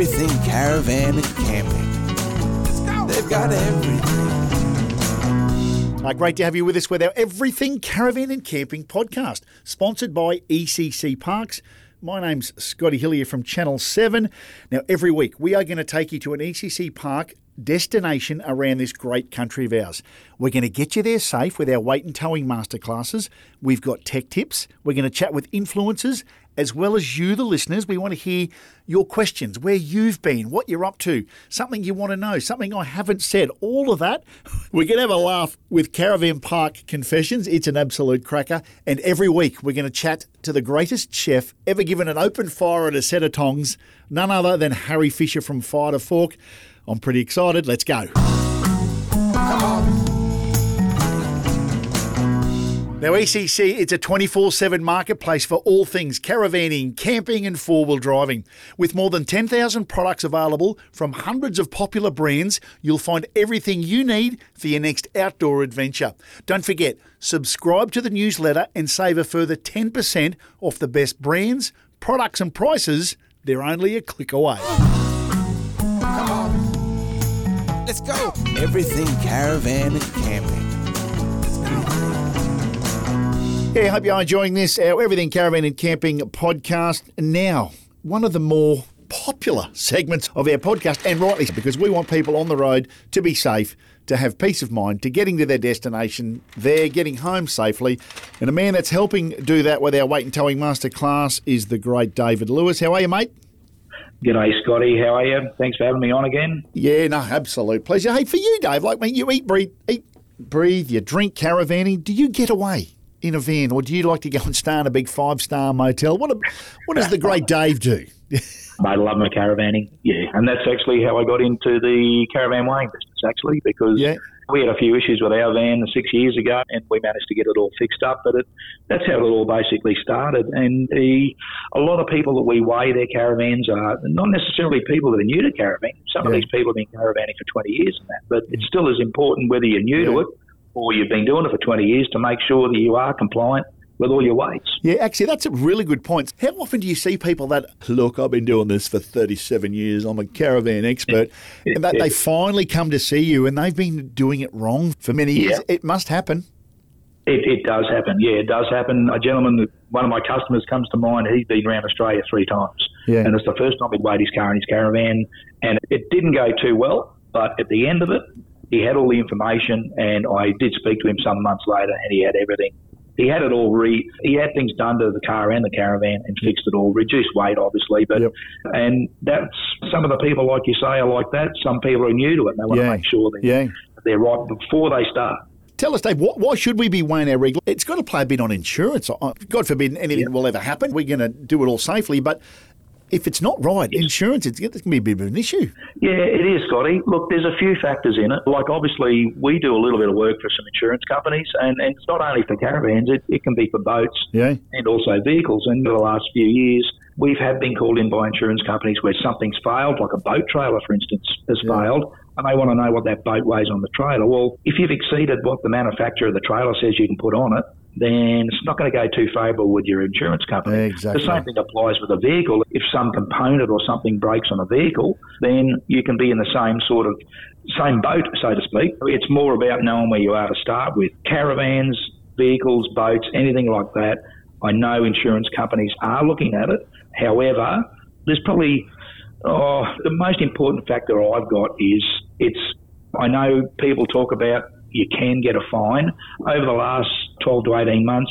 Everything caravan and camping. They've got everything. Uh, great to have you with us with our Everything Caravan and Camping podcast, sponsored by ECC Parks. My name's Scotty Hillier from Channel 7. Now, every week we are going to take you to an ECC park destination around this great country of ours. We're going to get you there safe with our weight and towing masterclasses. We've got tech tips. We're going to chat with influencers as well as you, the listeners. We want to hear your questions, where you've been, what you're up to, something you want to know, something I haven't said, all of that. We're going to have a laugh with Caravan Park Confessions. It's an absolute cracker. And every week we're going to chat to the greatest chef ever given an open fire at a set of tongs, none other than Harry Fisher from Fire to Fork. I'm pretty excited. Let's go. Now, mm. ECC, it's a 24 7 marketplace for all things caravanning, camping, and four wheel driving. With more than 10,000 products available from hundreds of popular brands, you'll find everything you need for your next outdoor adventure. Don't forget, subscribe to the newsletter and save a further 10% off the best brands, products, and prices. They're only a click away. Let's go. Everything caravan and camping. Yeah, I hope you're enjoying this, our Everything Caravan and Camping podcast. Now, one of the more popular segments of our podcast, and rightly so, because we want people on the road to be safe, to have peace of mind, to getting to their destination, there, getting home safely. And a man that's helping do that with our weight and towing masterclass is the great David Lewis. How are you, mate? G'day, Scotty. How are you? Thanks for having me on again. Yeah, no, absolute pleasure. Hey, for you, Dave, like, mate, you eat, breathe, eat, breathe, you drink caravanning. Do you get away? In a van, or do you like to go and stay in a big five star motel? What a, what does the great Dave do? I love my caravanning, yeah, and that's actually how I got into the caravan weighing business, actually, because yeah. we had a few issues with our van six years ago, and we managed to get it all fixed up. But it, that's how it all basically started. And the, a lot of people that we weigh their caravans are not necessarily people that are new to caravan. Some Yeah. of these people have been caravanning for 20 years and that, but it still is important whether you're new Yeah. to it or you've been doing it for 20 years to make sure that you are compliant with all your weights. Yeah, actually, that's a really good point. How often do you see people that, look, I've been doing this for 37 years, I'm a caravan expert, and that they finally come to see you and they've been doing it wrong for many years? Yeah. It must happen. It, it does happen. Yeah, it does happen. A gentleman, one of my customers comes to mind. He's been around Australia three times, Yeah. and it's the first time he'd weighed his car in his caravan, and it didn't go too well. But at the end of it, he had all the information, and I did speak to him some months later, and he had everything. He had it all re. He had things done to the car and the caravan, and fixed it all. Reduced weight, obviously, but Yep. and that's some of the people, like you say, are like that. Some people are new to it. and They want Yeah. to make sure that Yeah. they're right before they start. Tell us, Dave, why, should we be weighing our rig? It's got to play a bit on insurance. God forbid anything will ever happen. We're going to do it all safely, but if it's not right, insurance, it's, it's going to be a bit of an issue. Yeah, it is, Scotty. Look, there's a few factors in it. Like, obviously, we do a little bit of work for some insurance companies, and, and it's not only for caravans, it, it can be for boats Yeah. and also vehicles. And for the last few years, we've have been called in by insurance companies where something's failed, like a boat trailer, for instance, has Yeah. failed, and they want to know what that boat weighs on the trailer. Well, if you've exceeded what the manufacturer of the trailer says you can put on it, then it's not going to go too favourable with your insurance company. Exactly. The same thing applies with a vehicle. If some component or something breaks on a vehicle, then you can be in the same sort of same boat, so to speak. It's more about knowing where you are to start with. Caravans, vehicles, boats, anything like that. I know insurance companies are looking at it. However, there's probably oh, the most important factor I've got is it's. I know people talk about you can get a fine. Over the last 12 to 18 months,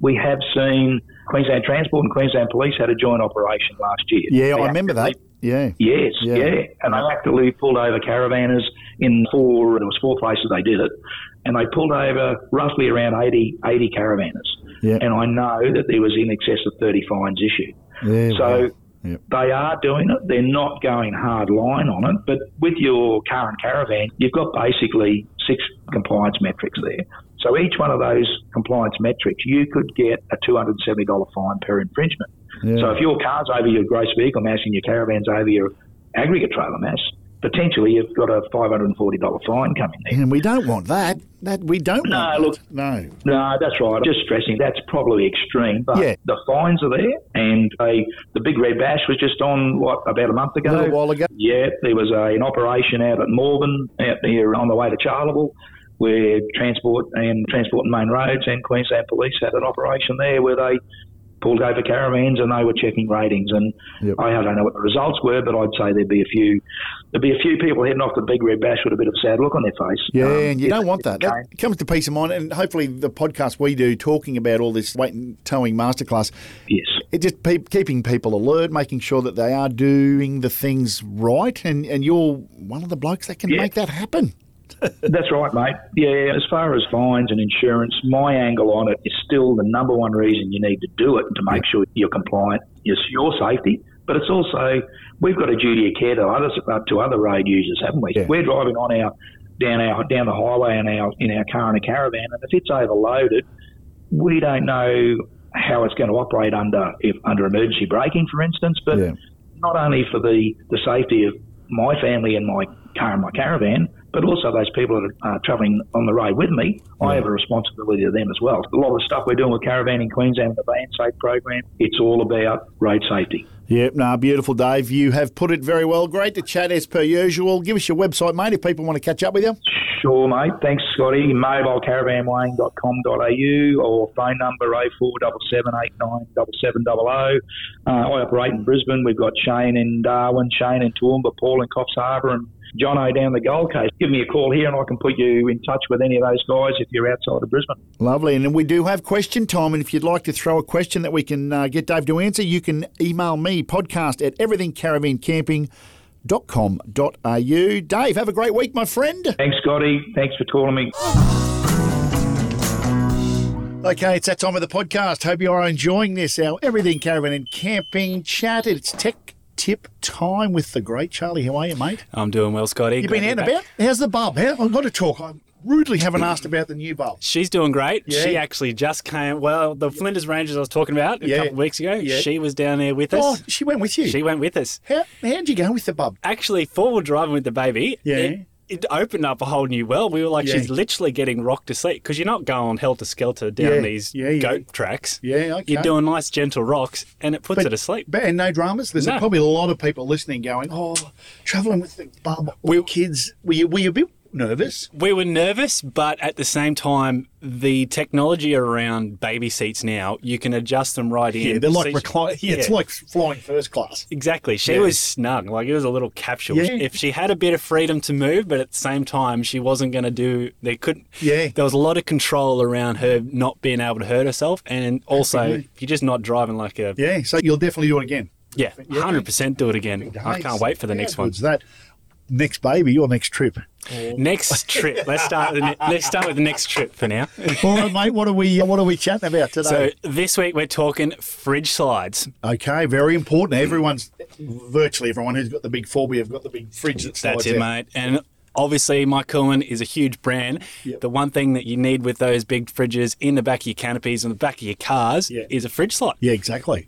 we have seen Queensland Transport and Queensland Police had a joint operation last year. Yeah, They I remember that. Yeah. Yes, Yeah. yeah. And they actively pulled over caravanners in four, there was four places they did it, and they pulled over roughly around 80, 80 caravanners. Yeah. And I know that there was in excess of 30 fines issued. Yeah, So wow. Yep. they are doing it. They're not going hard line on it. But with your car and caravan, you've got basically six compliance metrics there. So each one of those compliance metrics, you could get a $270 fine per infringement. Yeah. So if your car's over your gross vehicle mass and your caravan's over your aggregate trailer mass, potentially you've got a $540 fine coming there. And we don't want that. That we don't No, want. look- that. no. No, that's right. I'm Just stressing that's probably extreme, but Yeah. the fines are there. And a, the Big Red Bash was just on, what, about a month ago? A little while ago. Yeah, there was a, an operation out at Morven, out here on the way to Charleville, where Transport and Transport and Main Roads and Queensland Police had an operation there where they pulled over caravans and they were checking ratings. And Yep. I don't know what the results were, but I'd say there'd be a few there'd be a few people heading off the Big Red Bash with a bit of a sad look on their face. Yeah, Um, and you if- don't want if that. it comes to peace of mind, and hopefully the podcast we do talking about all this weight and towing masterclass, Yes. it just pe- keeping people alert, making sure that they are doing the things right, and, and you're one of the blokes that can Yeah. make that happen. That's right, mate. Yeah, as far as fines and insurance, my angle on it is still the number one reason you need to do it to make sure you're compliant. It's your safety, but it's also we've got a duty of care to others uh, to other road users, haven't we? Yeah. We're driving on our down our down the highway in our in our car in a caravan, and if it's overloaded, we don't know how it's going to operate under if under emergency braking, for instance. But Yeah. not only for the, the safety of my family and my car and my caravan, but also those people that are uh, travelling on the road with me, I have a responsibility to them as well. A lot of the stuff we're doing with Caravanning Queensland the Van Safe program, it's all about road safety. Yep, no, beautiful, Dave. You have put it very well. Great to chat as per usual. Give us your website, mate, if people want to catch up with you. Sure, mate. Thanks, Scotty. Mobilecaravanweighing.com.au or phone number 0477897700. Uh, I operate in Brisbane. We've got Shane in Darwin, Shane in Toowoomba, Paul in Coffs Harbour, and Jono down the Gold Coast. Give me a call here and I can put you in touch with any of those guys if you're outside of Brisbane. Lovely. And we do have question time. And if you'd like to throw a question that we can uh, get Dave to answer, you can email me, podcast at everythingcaravancamping.com.au. Dave, have a great week, my friend. Thanks, Scotty. Thanks for calling me. Okay, it's that time of the podcast. Hope you are enjoying this, our Everything Caravan and Camping chat. It's tech tip time with the great Charlie. How are you, mate? I'm doing well, Scotty. You've been out and about? How's the bulb? How, I've got to talk. I rudely haven't asked about the new bulb. She's doing great. Yeah. She actually just came. Well, the Flinders Ranges I was talking about a Yeah. couple of weeks ago. Yeah. She was down there with us. Oh, she went with you. She went with us. How, how'd you go with the bub? Actually, forward driving with the baby. Yeah. It, it opened up a whole new world. We were like, Yeah. she's literally getting rocked to sleep because you're not going helter skelter down Yeah. these Yeah, goat tracks. Yeah, okay. You're doing nice, gentle rocks, and it puts her to sleep. But, and no dramas. There's No. probably a lot of people listening going, "Oh, travelling with the bub, We- kids." Were you, were you a bit nervous? We were nervous, but at the same time, the technology around baby seats now, you can adjust them right in. Yeah, they're like Seat- recline. Yeah, it's like flying first class. Exactly. She Yeah. was snug. Like it was a little capsule. Yeah. If she had a bit of freedom to move, but at the same time she wasn't going to do they couldn't Yeah. There was a lot of control around her not being able to hurt herself and also Absolutely. you're just not driving like a Yeah, so you'll definitely do it again. yeah, 100% do it again. I can't wait for the Yeah, next one. that next baby or next trip? Next trip. Let's start with the ne- let's start with the next trip for now. All right, mate. What are we? What are we chatting about today? So this week we're talking fridge slides. okay, very important. Everyone's virtually everyone who's got the big phobia have got the big fridge that slides That's it, out. mate. And obviously, myCOOLMAN is a huge brand. Yep. The one thing that you need with those big fridges in the back of your canopies and the back of your cars Yeah. is a fridge slot. Yeah, exactly.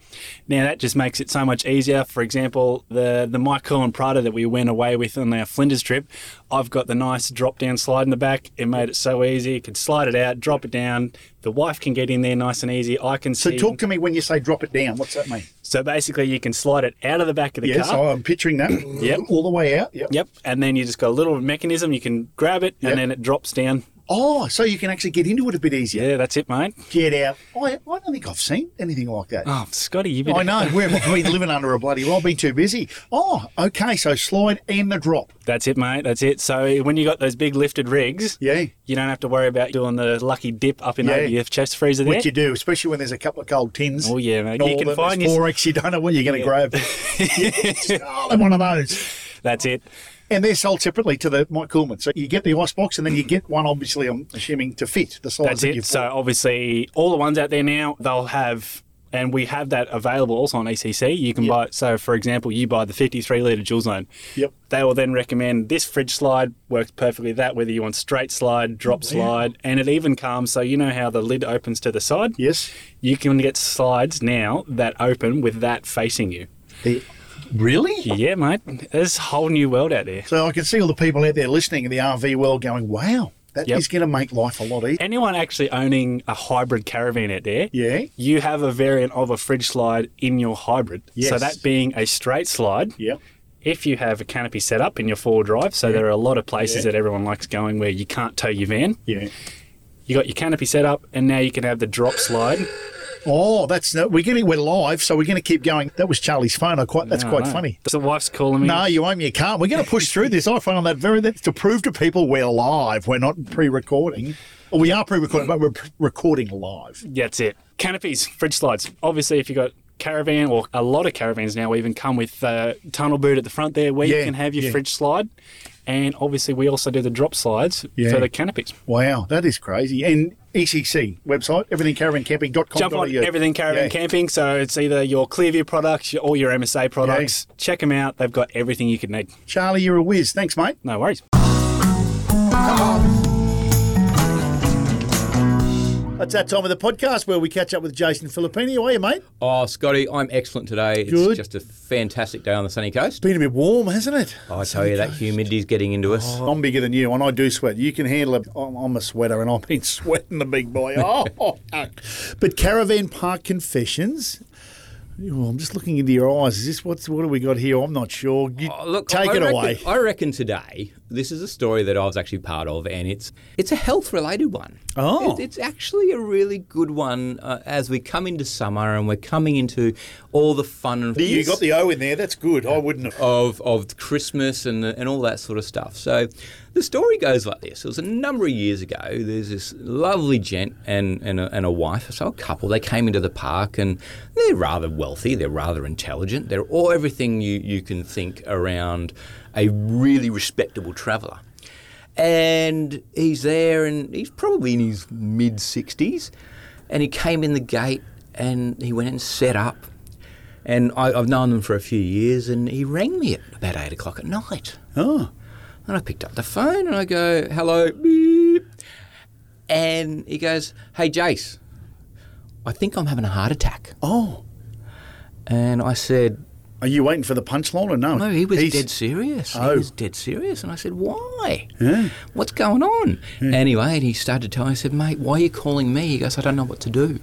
Now that just makes it so much easier. For example, the the myCOOLMAN Prada that we went away with on our Flinders trip, I've got the nice drop down slide in the back. It made it so easy. You can slide it out, drop it down. The wife can get in there nice and easy. I can see So see. talk to me when you say drop it down. What's that mean? So basically, you can slide it out of the back of the Yes, car. Yes, I'm picturing that. Yep. all the way out. Yep. Yep, and then you just got a little mechanism. You can grab it, Yep. and then it drops down. Oh, so you can actually get into it a bit easier. Yeah, that's it, mate. Get out. Oh, I, I don't think I've seen anything like that. Oh, Scotty, you've been. I know. We've been living under a bloody. Well, I've been too busy. Oh, okay. So slide and the drop. That's it, mate. That's it. So when you got those big lifted rigs, Yeah. you don't have to worry about doing the lucky dip up in Yeah. over your chest freezer there. What you do, especially when there's a couple of cold tins. Oh yeah, mate. You can find your. four X. You don't know what you're going to grab. oh, they're one of those. That's it. And they're sold separately to the myCOOLMAN. So you get the ice box, and then you get one. Obviously, I'm assuming to fit the size That's that it. So obviously, all the ones out there now, they'll have, and we have that available also on ECC. You can Yep. buy. So for example, you buy the 53 litre dual zone. Yep. They will then recommend this fridge slide works perfectly that whether you want straight slide, drop oh, slide, and it even comes so you know how the lid opens to the side. Yes. You can get slides now that open with that facing you. The- Really? Yeah, mate. There's a whole new world out there. So I can see all the people out there listening in the RV world going, wow, that is Yep. going to make life a lot easier. Anyone actually owning a hybrid caravan out there, Yeah. you have a variant of a fridge slide in your hybrid. Yes. So that being a straight slide, Yep. if you have a canopy set up in your four-wheel drive, so there are a lot of places Yeah. that everyone likes going where you can't tow your van. Yeah. You got your canopy set up, and now you can have the drop slide. Oh, that's no, we're getting we're live, so we're going to keep going. That was Charlie's phone. I quite that's No, quite no. funny. The wife's calling me. No, you owe me a can't. We're going to push through this. I find on that very that's to prove to people we're live. We're not pre-recording. Well, we are pre-recording, but we're recording live. That's it. Canopies, fridge slides. Obviously, if you've got caravan or a lot of caravans now even come with uh, tunnel boot at the front there where Yeah, you can have your yeah. fridge slide. And obviously, we also do the drop slides Yeah. for the canopies. Wow, that is crazy. And ECC website, everythingcaravancamping.com. Jump on everything caravan Yeah. camping. So it's either your Clearview products or your MSA products. Check them out. They've got everything you could need. Charlie, you're a whiz. Thanks, mate. No worries. That's that time of the podcast where we catch up with Jason Filippini. How are you, mate? Oh, Scotty, I'm excellent today. It's Good. just a fantastic day on the sunny coast. Been a bit warm, hasn't it? I tell you, that humidity's getting into us. Oh, I'm bigger than you, and I do sweat. You can handle it. I'm, I'm a sweater, and I've been sweating the big boy. Oh, but caravan park confessions. Oh, I'm just looking into your eyes. Is this what's what have we got here? I'm not sure. You Oh, look, take I it reckon, away. I reckon today this is a story that I was actually part of, and it's it's a health related one. Oh. It- it's actually a really good one uh, as we come into summer and we're coming into all the fun and You got the O in there. That's good. I wouldn't have. of of Christmas and and all that sort of stuff. So the story goes like this: It was a number of years ago. There's this lovely gent and and a, and a wife, so a couple. They came into the park and they're rather wealthy. They're rather intelligent. They're all everything you you can think around a really respectable traveller. And he's there, and he's probably in his mid sixties, and he came in the gate and he went and set up and I, I've known them for a few years, and he rang me at about eight o'clock at night. Oh, And I picked up the phone and I go, hello, beep. And he goes, hey, Jace, I think I'm having a heart attack. oh. And I said, Are you waiting for the punchline or no? no, he was He's- dead serious. Oh. He was dead serious. And I said, why? Yeah. What's going on? Anyway, and he started telling, I said, mate, why are you calling me? He goes, I don't know what to do.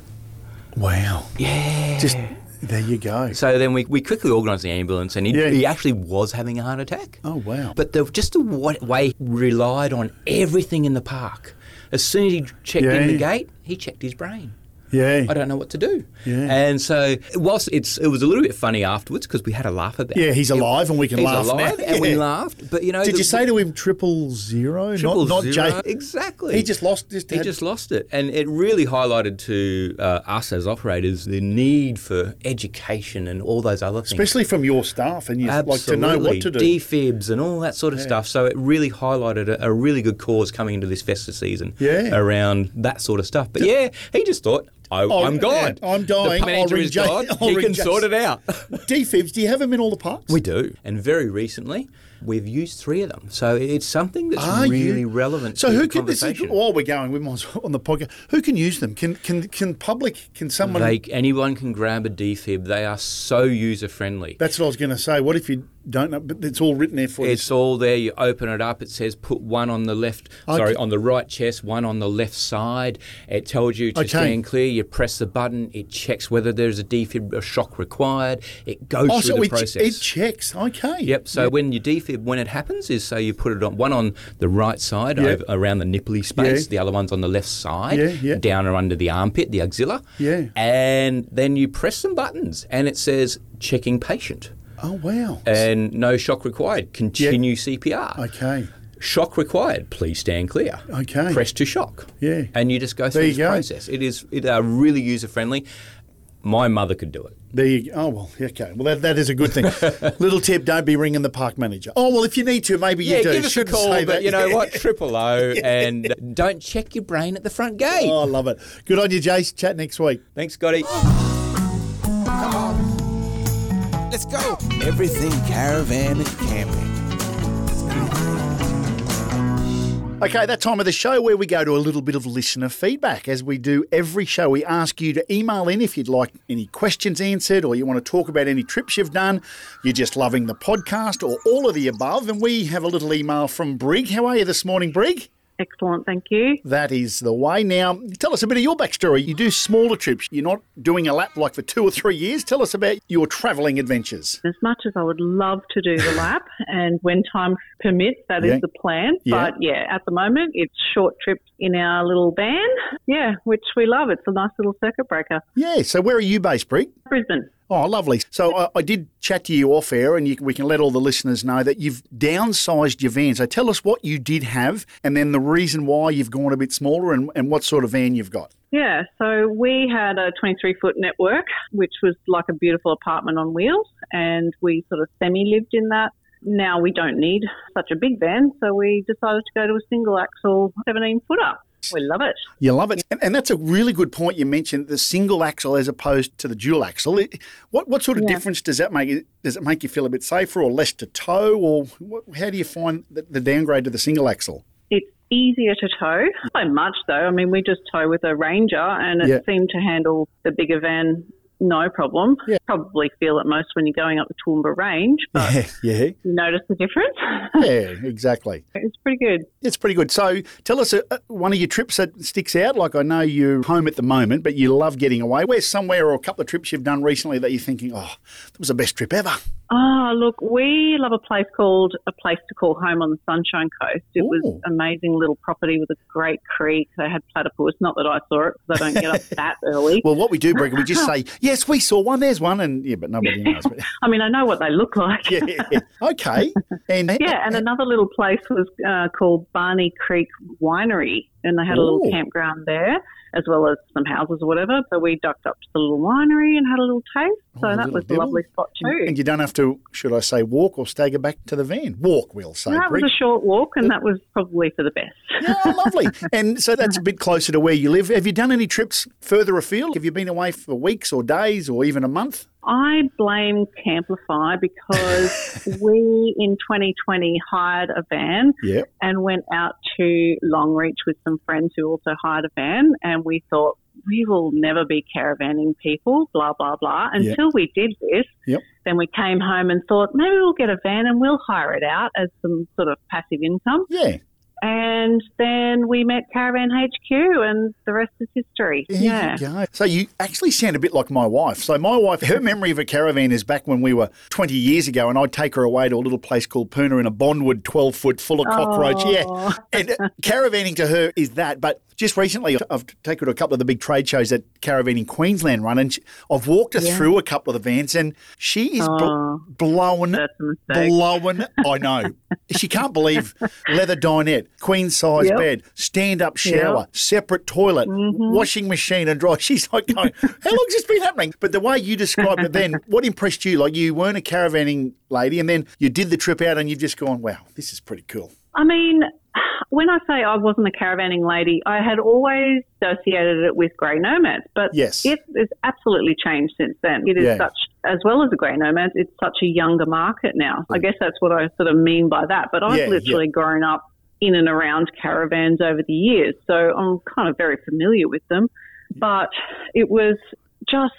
Wow. Yeah. Just there you go. So then we, we quickly organised the ambulance, and he, Yeah. he actually was having a heart attack. Oh wow. But the, just the way he relied on everything in the park. As soon as he checked in the gate, he checked his brain. Yeah. I don't know what to do. Yeah. And so, whilst it's it was a little bit funny afterwards because we had a laugh about Yeah, he's alive and we can he's laugh alive now. and we laughed. But you know, Did the- you say to him triple zero? triple not not zero? J. Exactly. He just lost. Just He just lost it, and it really highlighted to uh, us as operators the need for education and all those other things. especially from your staff, and you like to know what to do. Defibs and all that sort of stuff. So it really highlighted a, a really good cause coming into this festive season Yeah. around that sort of stuff. But yeah, he just thought, I, Oh, I'm God. yeah, I'm dying. The manager is. I'll he can sort it out. Defibs, do you have them in all the parks? we do. And very recently, we've used three of them. So it's something that's Are really you? relevant So to who the can this is, while we're going, we might on the podcast. Who can use them? Can can can public? Can someone? They, anyone can grab a defib. They are so user friendly. that's what I was going to say. What if you don't know? But it's all written there for you. It's all there. You open it up. It says put one on the left. Sorry, on the right chest, one on the left side. It tells you to Okay. stand clear. You press the button. It checks whether there's a defib a shock required. It goes Oh, through so the it, process. it checks. Okay. Yep. So when you defib, when it happens, is so you put it on one on the right side Yeah. over, around the nipply space. Yeah. The other one's on the left side, Yeah, yeah. down or under the armpit, the axilla. Yeah. And then you press some buttons, and it says checking patient, Oh wow. and no shock required. Continue CPR. okay. Shock required. Please stand clear. Okay. Press to shock. Yeah. And you just go through There this you go. process. It is it are really user friendly. My mother could do it. There you go. Oh well, okay. Well, that, that is a good thing. Little tip: don't be ringing the park manager. Oh well, if you need to, maybe you Yeah, do. give us Shouldn't call, say but that. you know what? Triple O, and don't check your brain at the front gate. Oh, I love it. Good on you, Jace. Chat next week. Thanks, Scotty. Let's go. Everything caravan and camping. Okay, that time of the show where we go to a little bit of listener feedback. As we do every show, we ask you to email in if you'd like any questions answered or you want to talk about any trips you've done, you're just loving the podcast or all of the above. And we have a little email from Brig. How are you this morning, Brig? Excellent, thank you. That is the way. Now, tell us a bit of your backstory. You do smaller trips. You're not doing a lap like for two or three years. Tell us about your travelling adventures. As much as I would love to do the lap, and when time permits, that is Yeah. the plan. Yeah. But yeah, at the moment, it's short trips in our little van. Yeah, which we love. It's a nice little circuit breaker. Yeah, so where are you based, Brig? Brisbane. Oh, lovely. So I, I did chat to you off air, and you, we can let all the listeners know that you've downsized your van. So tell us what you did have, and then the reason why you've gone a bit smaller, and, and what sort of van you've got. Yeah, so we had a 23 foot network, which was like a beautiful apartment on wheels, and we sort of semi lived in that. Now we don't need such a big van, so we decided to go to a single axle 17 footer. We love it. You love it, and, and that's a really good point you mentioned the single axle as opposed to the dual axle. What what sort of Yeah. difference does that make? Does it make you feel a bit safer or less to tow, or what, how do you find the, the downgrade to the single axle? It's easier to tow. Not so much though. I mean, we just tow with a Ranger, and it Yeah. seemed to handle the bigger van no problem. Yeah. Probably feel it most when you're going up the Toowoomba Range, but Yeah, yeah, you notice the difference. yeah, exactly. it's pretty good. It's pretty good. So tell us uh, uh, one of your trips that sticks out. Like I know you're home at the moment, but you love getting away. Where's somewhere or a couple of trips you've done recently that you're thinking, oh, that was the best trip ever? Oh, look, we love a place called A Place to Call Home on the Sunshine Coast. It Ooh. was amazing little property with a great creek. They had platypus. Not that I saw it because I don't get up that early. Well, what we do, Brig, we just say, yes, we saw one. There's one, and yeah, but nobody knows. I mean, I know what they look like. yeah, yeah. okay. And Yeah, and another little place was uh, called Barney Creek Winery, and they had a little campground there, as well as some houses or whatever. So we ducked up to the little winery and had a little taste. Oh, so Oh, that little was a lovely spot too. and you don't have to, should I say, walk or stagger back to the van. Walk, we'll say. that was a short walk, and uh, that was probably for the best. Yeah, lovely. And so that's a bit closer to where you live. Have you done any trips further afield? Have you been away for weeks or days or even a month? I blame Camplify because we in 2020 hired a van Yeah. and went out to Longreach with some friends who also hired a van, and we thought we will never be caravanning people, blah blah blah. Until we did this, Yep. then we came home and thought maybe we'll get a van and we'll hire it out as some sort of passive income. Yeah. And then we met Caravan HQ, and the rest is history. There yeah. you go. So you actually sound a bit like my wife. So my wife, her memory of a caravan is back when we were 20 years ago, and I'd take her away to a little place called Poona in a Bondwood 12 foot full of cockroach. Oh. Yeah. And caravanning to her is that. But just recently, I've taken her to a couple of the big trade shows that Caravanning Queensland run, and I've walked her Yeah. through a couple of the vans, and she is bl- Oh. blown a mistake. blowing. I know. She can't believe leather dinette, queen size Yep. bed, stand up shower, separate toilet, Mm-hmm. washing machine and dry. She's like going, How long's this been happening? But the way you described it then, what impressed you? Like you weren't a caravanning lady and then you did the trip out and you've just gone, Wow, this is pretty cool. I mean, when I say I wasn't a caravanning lady, I had always associated it with grey nomads, but Yes. it has absolutely changed since then. It is Yeah. such, as well as the grey nomads, it's such a younger market now. I guess that's what I sort of mean by that. But I've Yeah, literally grown up in and around caravans over the years, so I'm kind of very familiar with them. But it was just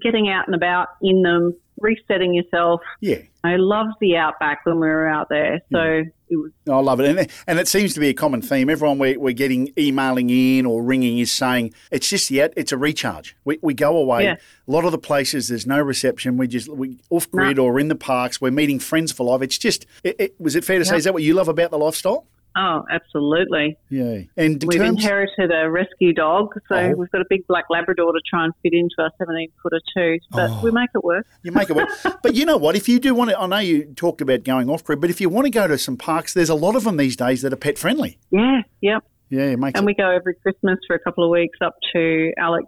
getting out and about in them, resetting yourself. Yeah. I loved the outback when we were out there, so it was I love it. And, and it seems to be a common theme. Everyone we're, we're getting emailing in or ringing is saying it's just yet, it's a recharge. We, we go away. Yeah. A lot of the places, there's no reception. We just, we off grid or in the parks. We're meeting friends for life. It's just, it, it, was it fair to say, is that what you love about the lifestyle? Oh, absolutely. Yeah. And We've terms, inherited a rescue dog, so Oh. we've got a big black Labrador to try and fit into our 17 footer too. But Oh. we make it work. you make it work. but you know what? If you do want to, I know you talked about going off grid, but if you want to go to some parks, there's a lot of them these days that are pet friendly. Yeah, yep. Yeah, it makes And it. we go every Christmas for a couple of weeks up to Alex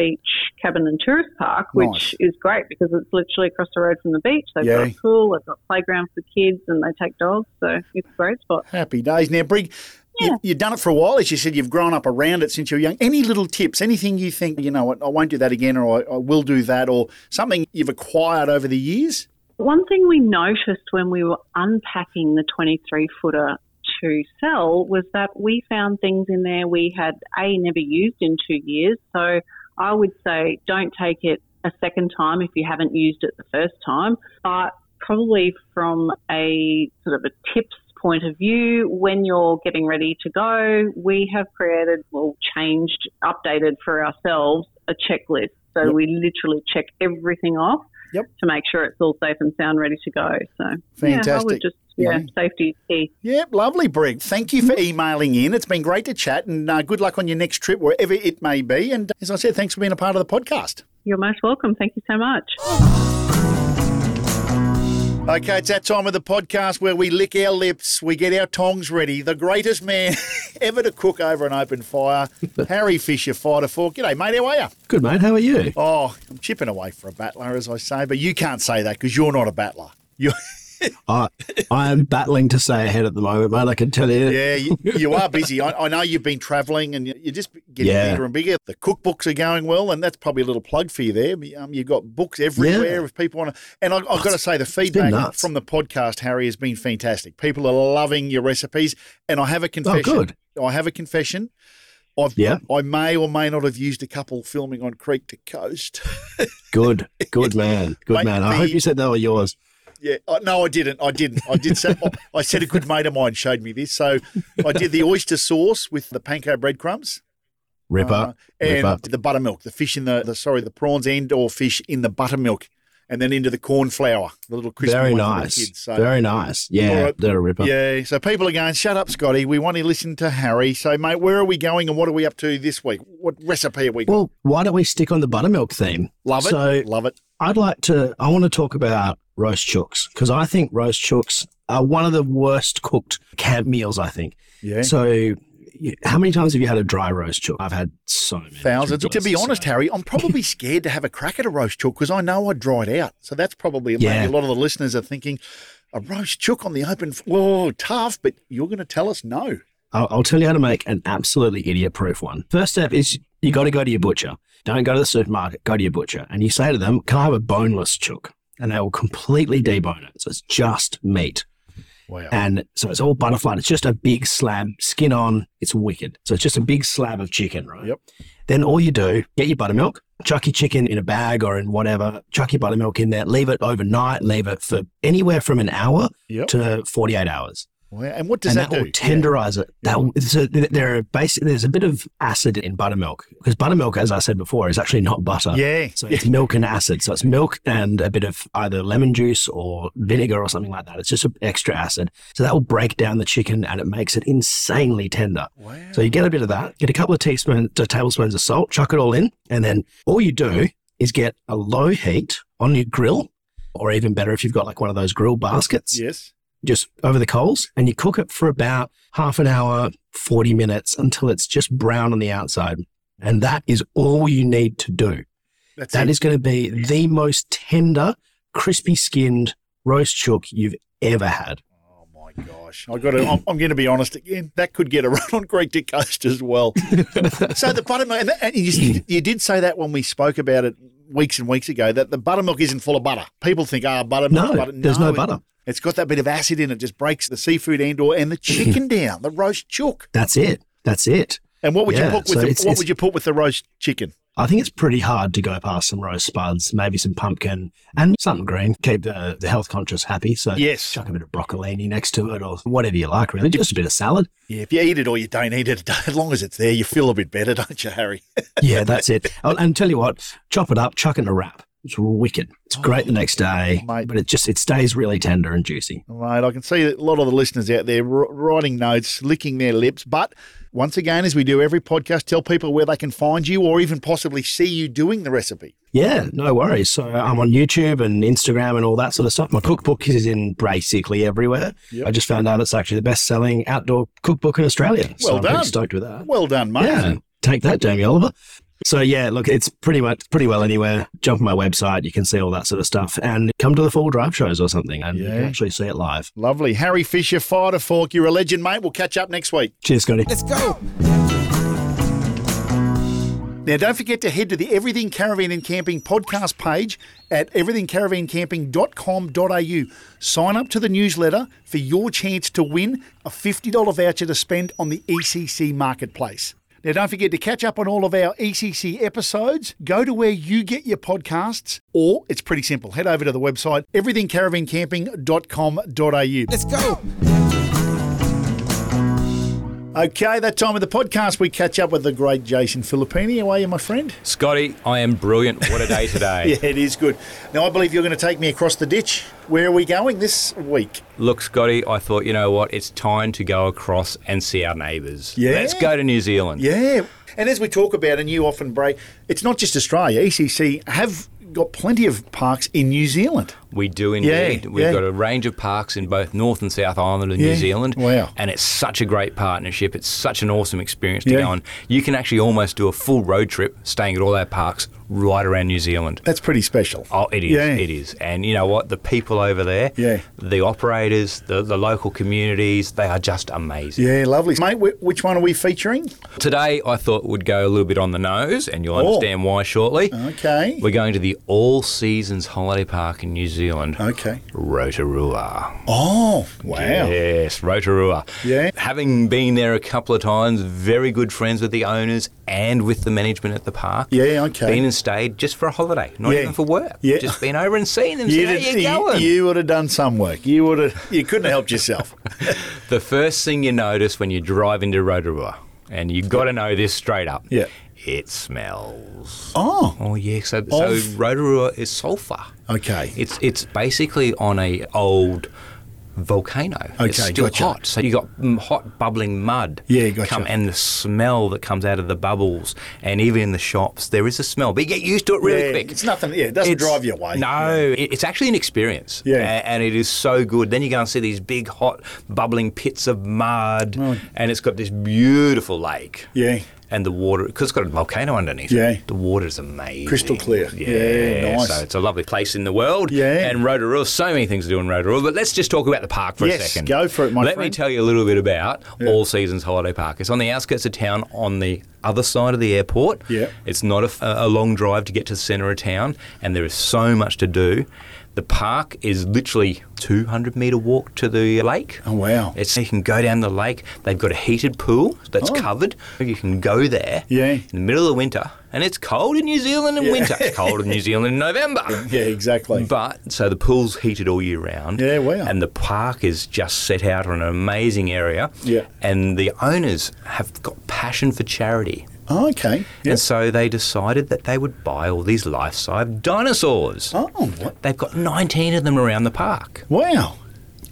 Beach Cabin and Tourist Park, which Nice. is great because it's literally across the road from the beach. They've got a pool, they've got playground for kids, and they take dogs. So it's a great spot. Happy days. Now, Brig, you, you've done it for a while. As you said, you've grown up around it since you were young. Any little tips, anything you think, you know what, I won't do that again or I, I will do that or something you've acquired over the years? One thing we noticed when we were unpacking the 23 footer to sell was that we found things in there we had A, never used in two years. So I would say don't take it a second time if you haven't used it the first time, but probably from a sort of a tips point of view, when you're getting ready to go, we have created, well, changed, updated for ourselves a checklist. So Yep. we literally check everything off Yep. to make sure it's all safe and sound, ready to go. So Yeah, I Fantastic. would just yeah, Yeah. safety is key. Yeah, lovely, Brig. Thank you for emailing in. It's been great to chat, and uh, good luck on your next trip, wherever it may be. And as I said, thanks for being a part of the podcast. You're most welcome. Thank you so much. Okay, it's that time of the podcast where we lick our lips, we get our tongs ready. The greatest man ever to cook over an open fire, Harry Fisher, Fire to Fork. G'day, mate. How are you? Good, mate. How are you? Oh, I'm chipping away for a battler, as I say, but you can't say that because you're not a battler. You, I, I am battling to stay ahead at the moment, mate. I can tell you. yeah, you, you are busy. I, I know you've been travelling and you- you're just getting Yeah. bigger and bigger. The cookbooks are going well, and that's probably a little plug for you there. Um, you've got books everywhere Yeah. if people want to. And I, I've got to say, the feedback from the podcast, Harry, has been fantastic. People are loving your recipes, and I have a confession. Oh, good. I have a confession. I've, Yeah. I may or may not have used a couple filming on Creek to Coast. Good, good man. Good Mate, man. I the- hope you said they were yours. Yeah, uh, no, I didn't. I didn't. I did. Say, I said a good mate of mine showed me this. So I did the oyster sauce with the panko breadcrumbs Ripper. uh, and Ripper. the buttermilk, the fish in the, the sorry, the prawns and or fish in the buttermilk, and then into the corn flour, the little crispy Very ones for the nice. kids. So, Very nice. Yeah, right. they're a ripper. yeah. So people are going, shut up, Scotty. We want to listen to Harry. So mate, where are we going and what are we up to this week? What recipe are we? got? Well, why don't we stick on the buttermilk theme? Love it. So Love it. I'd like to, I want to talk about roast chooks because I think roast chooks are one of the worst cooked camp meals, I think. Yeah. So, how many times have you had a dry roast chook? I've had so many. Thousands. To be honest, so- Harry, I'm probably scared to have a crack at a roast chook because I know I dried out. So that's probably maybe Yeah. a lot of the listeners are thinking a roast chook on the open. f- Oh, tough. But you're going to tell us no. I'll, I'll tell you how to make an absolutely idiot proof one. First step is you got to go to your butcher. Don't go to the supermarket, go to your butcher. And you say to them, Can I have a boneless chook? And they will completely debone it. So it's just meat. Wow. And so it's all butterfly. It's just a big slab, skin on. It's wicked. So it's just a big slab of chicken, right? Yep. Then all you do, get your buttermilk, chuck your chicken in a bag or in whatever, chuck your buttermilk in there, leave it overnight, leave it for anywhere from an hour Yep. to 48 hours Wow. And what does and that, that, do? will tenderize it. That will, so there are basic, there's a bit of acid in buttermilk because buttermilk, as I said before, is actually not butter. Yeah. So yeah. it's milk and acid. So it's milk and a bit of either lemon juice or vinegar or something like that. It's just an extra acid. So that will break down the chicken and it makes it insanely tender. Wow. So you get a bit of that, get a couple of teaspoons to tablespoons of salt, chuck it all in, and then all you do is get a low heat on your grill, or even better if you've got like one of those grill baskets yes. Just over the coals and you cook it for about half an hour, 40 minutes until it's just brown on the outside. And that is all you need to do. That's That it. is going to be the most tender, crispy skinned roast chook you've ever had. Oh my gosh! I got to. I'm, I'm going to be honest again. That could get a run on Creek to Coast as well. so the buttermilk, and, and you, you did say that when we spoke about it weeks and weeks ago that the buttermilk isn't full of butter. People think, ah, buttermilk. No, butter. there's no it- butter. It's got that bit of acid in it. Just breaks the seafood and or and the chicken down. The roast chook. That's it. That's it. And what would you put with so the, it's- what it's- would you put with the roast chicken? I think it's pretty hard to go past some roast spuds, maybe some pumpkin and something green. Keep the, the health conscious happy. So Yes. chuck a bit of broccolini next to it or whatever you like, really. Just a bit of salad. Yeah, if you eat it or you don't eat it, as long as it's there, you feel a bit better, don't you, Harry? Yeah, that's it. Oh, and tell you what, chop it up, chuck it in a wrap. It's wicked. It's oh, great the next oh, day, Mate. but it just it stays really tender and juicy. Right, I can see a lot of the listeners out there writing notes, licking their lips. But once again, as we do every podcast, tell people where they can find you or even possibly see you doing the recipe. Yeah, no worries. So I'm on YouTube and Instagram and all that sort of stuff. My cookbook is in basically everywhere. Yep. I just found out it's actually the best selling outdoor cookbook in Australia. so Well I'm done. stoked with that. Well done, mate. Yeah, take that, Jamie Oliver. So yeah, look, it's pretty much pretty well anywhere. Jump on my website, you can see all that sort of stuff, and come to the full drive shows or something, and you can actually see it live. Lovely. Harry Fisher, Fire to Fork, you're a legend, mate. We'll catch up next week. Cheers, Scotty. Let's go. Now, don't forget to head to the Everything Caravan and Camping podcast page at everythingcaravancamping.com.au. Sign up to the newsletter for your chance to win a $50 voucher to spend on the ECC marketplace. Now, don't forget to catch up on all of our ECC episodes. Go to where you get your podcasts, or it's pretty simple. Head over to the website everythingcaravancamping.com.au. Let's go. Okay, that time of the podcast, we catch up with the great Jason Filippini. How are you, my friend? Scotty, I am brilliant. What a day today. Yeah, it is good. Now, I believe you're going to take me across the ditch. Where are we going this week? Look, Scotty, I thought, you know what? It's time to go across and see our neighbours. Yeah. Let's go to New Zealand. Yeah. And as we talk about, and you often break, it's not just Australia. ECC have got plenty of parks in New Zealand. We do indeed. Yeah, We've yeah. got a range of parks in both North and South Island of Yeah. New Zealand. Wow. And it's such a great partnership. It's such an awesome experience to go on. You can actually almost do a full road trip staying at all our parks right around New Zealand. That's pretty special. Oh, it is. Yeah. It is. And you know what? The people over there, Yeah. the operators, the, the local communities, they are just amazing. Yeah, lovely. Mate, which one are we featuring? Today, I thought would go a little bit on the nose, and you'll Oh. understand why shortly. Okay. We're going to the All Seasons Holiday Park in New Zealand, Okay. Rotorua. Oh, wow. Yes, Rotorua. Yeah. Having been there a couple of times, very good friends with the owners and with the management at the park. Yeah, okay. Been and stayed just for a holiday, not Yeah. even for work. Yeah. Just been over and seen them. Have- how you going? you would have done some work. You would have. You couldn't have helped yourself. The first thing you notice when you drive into Rotorua, and you've got to know this straight up. Yeah. It smells. oh, Oh yeah, so, so Of- Rotorua is sulphur. okay. It's it's basically on a old volcano. it's Okay, still gotcha. hot. So you got hot bubbling mud. Yeah, gotcha. Come, and the smell that comes out of the bubbles, and even in the shops, there is a smell. But you get used to it really yeah, quick. It's nothing. Yeah, it doesn't It's- drive you away. No, it- it's actually an experience. Yeah. A- and it is so good. Then you go and see these big, hot, bubbling pits of mud, Oh. and it's got this beautiful lake. Yeah. And the water, because it's got a volcano underneath Yeah. it, the water is amazing. Crystal clear. Yeah, nice. So it's a lovely place in the world. Yeah. And Rotorua, so many things to do in Rotorua. But let's just talk about the park for Yes, a second. go for it, my Let me tell you a little bit about All Seasons Holiday Park. It's on the outskirts of town on the other side of the airport. Yeah. It's not a, a long drive to get to the centre of town, and there is so much to do. The park is literally 200 metre walk to the lake. Oh, wow. It's, you can go down the lake. They've got a heated pool that's Oh. covered. You can go there Yeah. in the middle of the winter, and it's cold in New Zealand in Yeah. winter. It's cold in New Zealand in November. Yeah, exactly. But so the pool's heated all year round. Yeah, wow. And the park is just set out on an amazing area. Yeah. And the owners have got passion for charity. Oh, okay. Yeah. And so they decided that they would buy all these life-size dinosaurs. Oh, what? They've got 19 of them around the park. wow.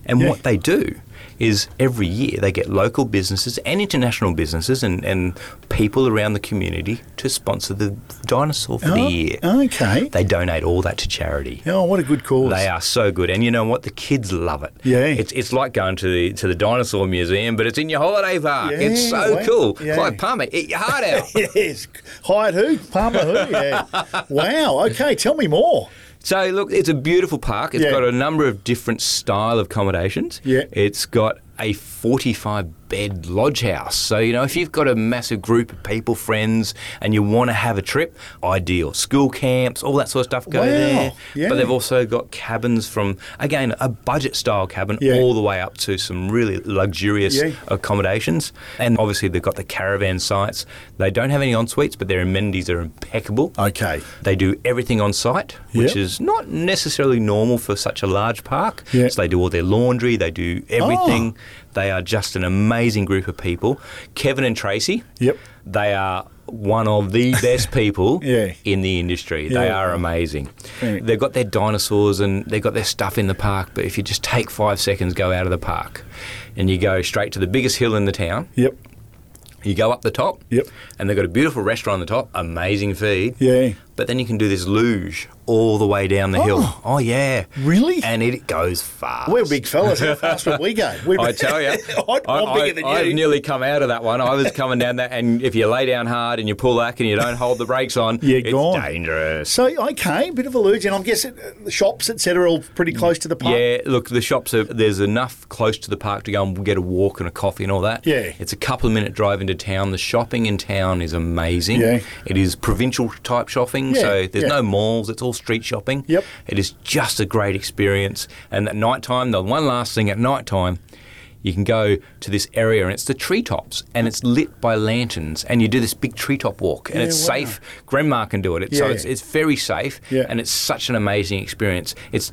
And Yeah. what they do is every year they get local businesses and international businesses and, and people around the community to sponsor the dinosaur for the Oh, year. Okay. They donate all that to charity. Oh, what a good cause. They are so good, and you know what? The kids love it. Yeah. it's it's like going to the to the dinosaur museum, but it's in your holiday park. Yeah, it's so wow. cool. Yeah. Clive Palmer, eat your heart out. Yes. Hired who? Palmer who? Yeah. wow. Okay. Tell me more. So look, it's a beautiful park. It's Yeah. got a number of different style of accommodations. Yeah. It's got a 45 bed lodge house. So, you know, if you've got a massive group of people, friends, and you want to have a trip, ideal. School camps, all that sort of stuff go Wow. there. Yeah. But they've also got cabins from, again, a budget style cabin Yeah. all the way up to some really luxurious Yeah. accommodations. And obviously, they've got the caravan sites. They don't have any en suites, but their amenities are impeccable. Okay. They do everything on site, which is not necessarily normal for such a large park. So they do all their laundry, they do everything. Oh. They are just an amazing group of people. Kevin and Tracy, Yep. they are one of the best people Yeah. in the industry. They are amazing. Yeah. They've got their dinosaurs and they've got their stuff in the park, but if you just take five seconds, go out of the park and you go straight to the biggest hill in the town, Yep. you go up the top, Yep. and they've got a beautiful restaurant on the top, amazing feed. Yeah. but then you can do this luge all the way down the hill. Oh. Oh yeah, Really? and it goes fast. We're big fellas. How fast would we go? We'd I tell you, I'm, I'm bigger than I've you. nearly come out of that one. I was coming down that, and if you lay down hard and you pull back and you don't hold the brakes on, You're it's gone. dangerous. so okay, a bit of a luge, and I'm guessing uh, the shops, etc., are all pretty close to the park. Yeah, look, the shops are there's enough close to the park to go and get a walk and a coffee and all that. Yeah. it's a couple of minute drive into town. The shopping in town is amazing. Yeah. it is provincial type shopping, Yeah, so there's yeah. no malls. It's all street shopping. Yep. it is just a great experience. And at night time, the one last thing at night time. You can go to this area and it's the treetops and it's lit by lanterns and you do this big treetop walk and Yeah, it's wow. safe. Grandma can do it. It's, So it's, it's very safe Yeah. and it's such an amazing experience. It's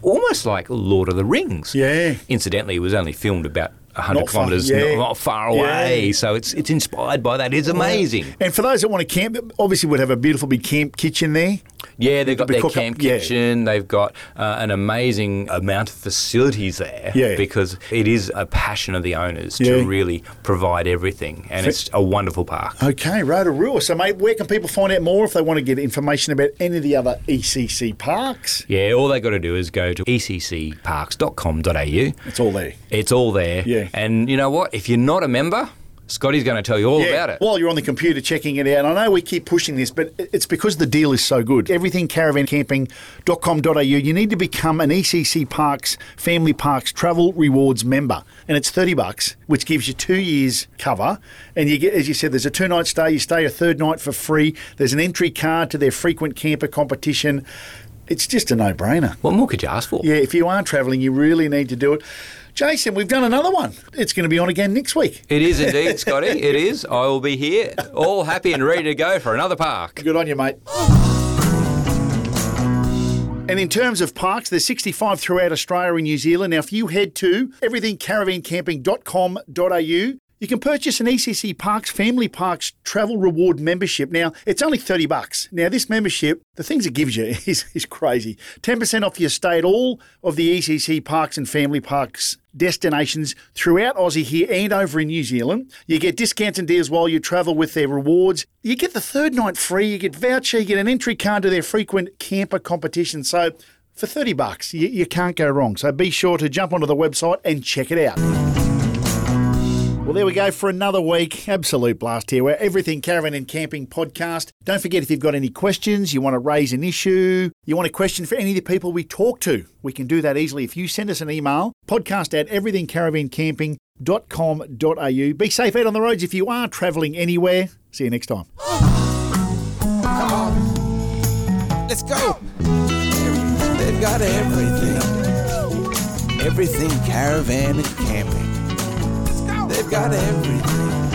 almost like Lord of the Rings. Yeah. Incidentally, it was only filmed about 100 Not far- kilometres yeah. not, not far away, Yeah. so it's it's inspired by that. It's amazing. And for those that want to camp, obviously we'd have a beautiful big camp kitchen there. Yeah, they've got their camp yeah. kitchen. They've got uh, an amazing amount of facilities there. Yeah. Because it is a passion of the owners Yeah. to really provide everything, and it's a wonderful park. Okay, Rotorua. So, mate, where can people find out more if they want to get information about any of the other ECC parks? Yeah, all they got to do is go to eccparks.com.au. It's all there. It's all there. Yeah. And you know what? If you're not a member, Scotty's going to tell you all about it. While you're on the computer checking it out, I know we keep pushing this, but it's because the deal is so good. Everything caravancamping.com.au. You need to become an ECC Parks Family Parks Travel Rewards member, and it's thirty bucks, which gives you two years cover. And you get, as you said, there's a two night stay. You stay a third night for free. There's an entry card to their frequent camper competition. It's just a no brainer. What more could you ask for? Yeah, if you are travelling, you really need to do it. Jason, we've done another one. It's going to be on again next week. It is indeed, Scotty. It is. I will be here, all happy and ready to go for another park. Good on you, mate. And in terms of parks, there's 65 throughout Australia and New Zealand. Now, if you head to everythingcaravancamping.com.au, you can purchase an ECC Parks Family Parks Travel Reward membership. Now, it's only 30 bucks. Now, this membership, the things it gives you is, is crazy. 10% off your stay at all of the ECC Parks and Family Parks destinations throughout Aussie here and over in New Zealand. You get discounts and deals while you travel with their rewards. You get the third night free, you get voucher, you get an entry card to their frequent camper competition. So for 30 bucks, you, you can't go wrong. So be sure to jump onto the website and check it out. Well, there we go for another week. Absolute blast here. We're Everything Caravan and Camping podcast. Don't forget if you've got any questions, you want to raise an issue, you want a question for any of the people we talk to, we can do that easily. If you send us an email, podcast at everythingcaravancamping.com.au. Be safe out on the roads if you are travelling anywhere. See you next time. Come on. Let's go. They've got everything. Everything caravan and camping. They've got everything.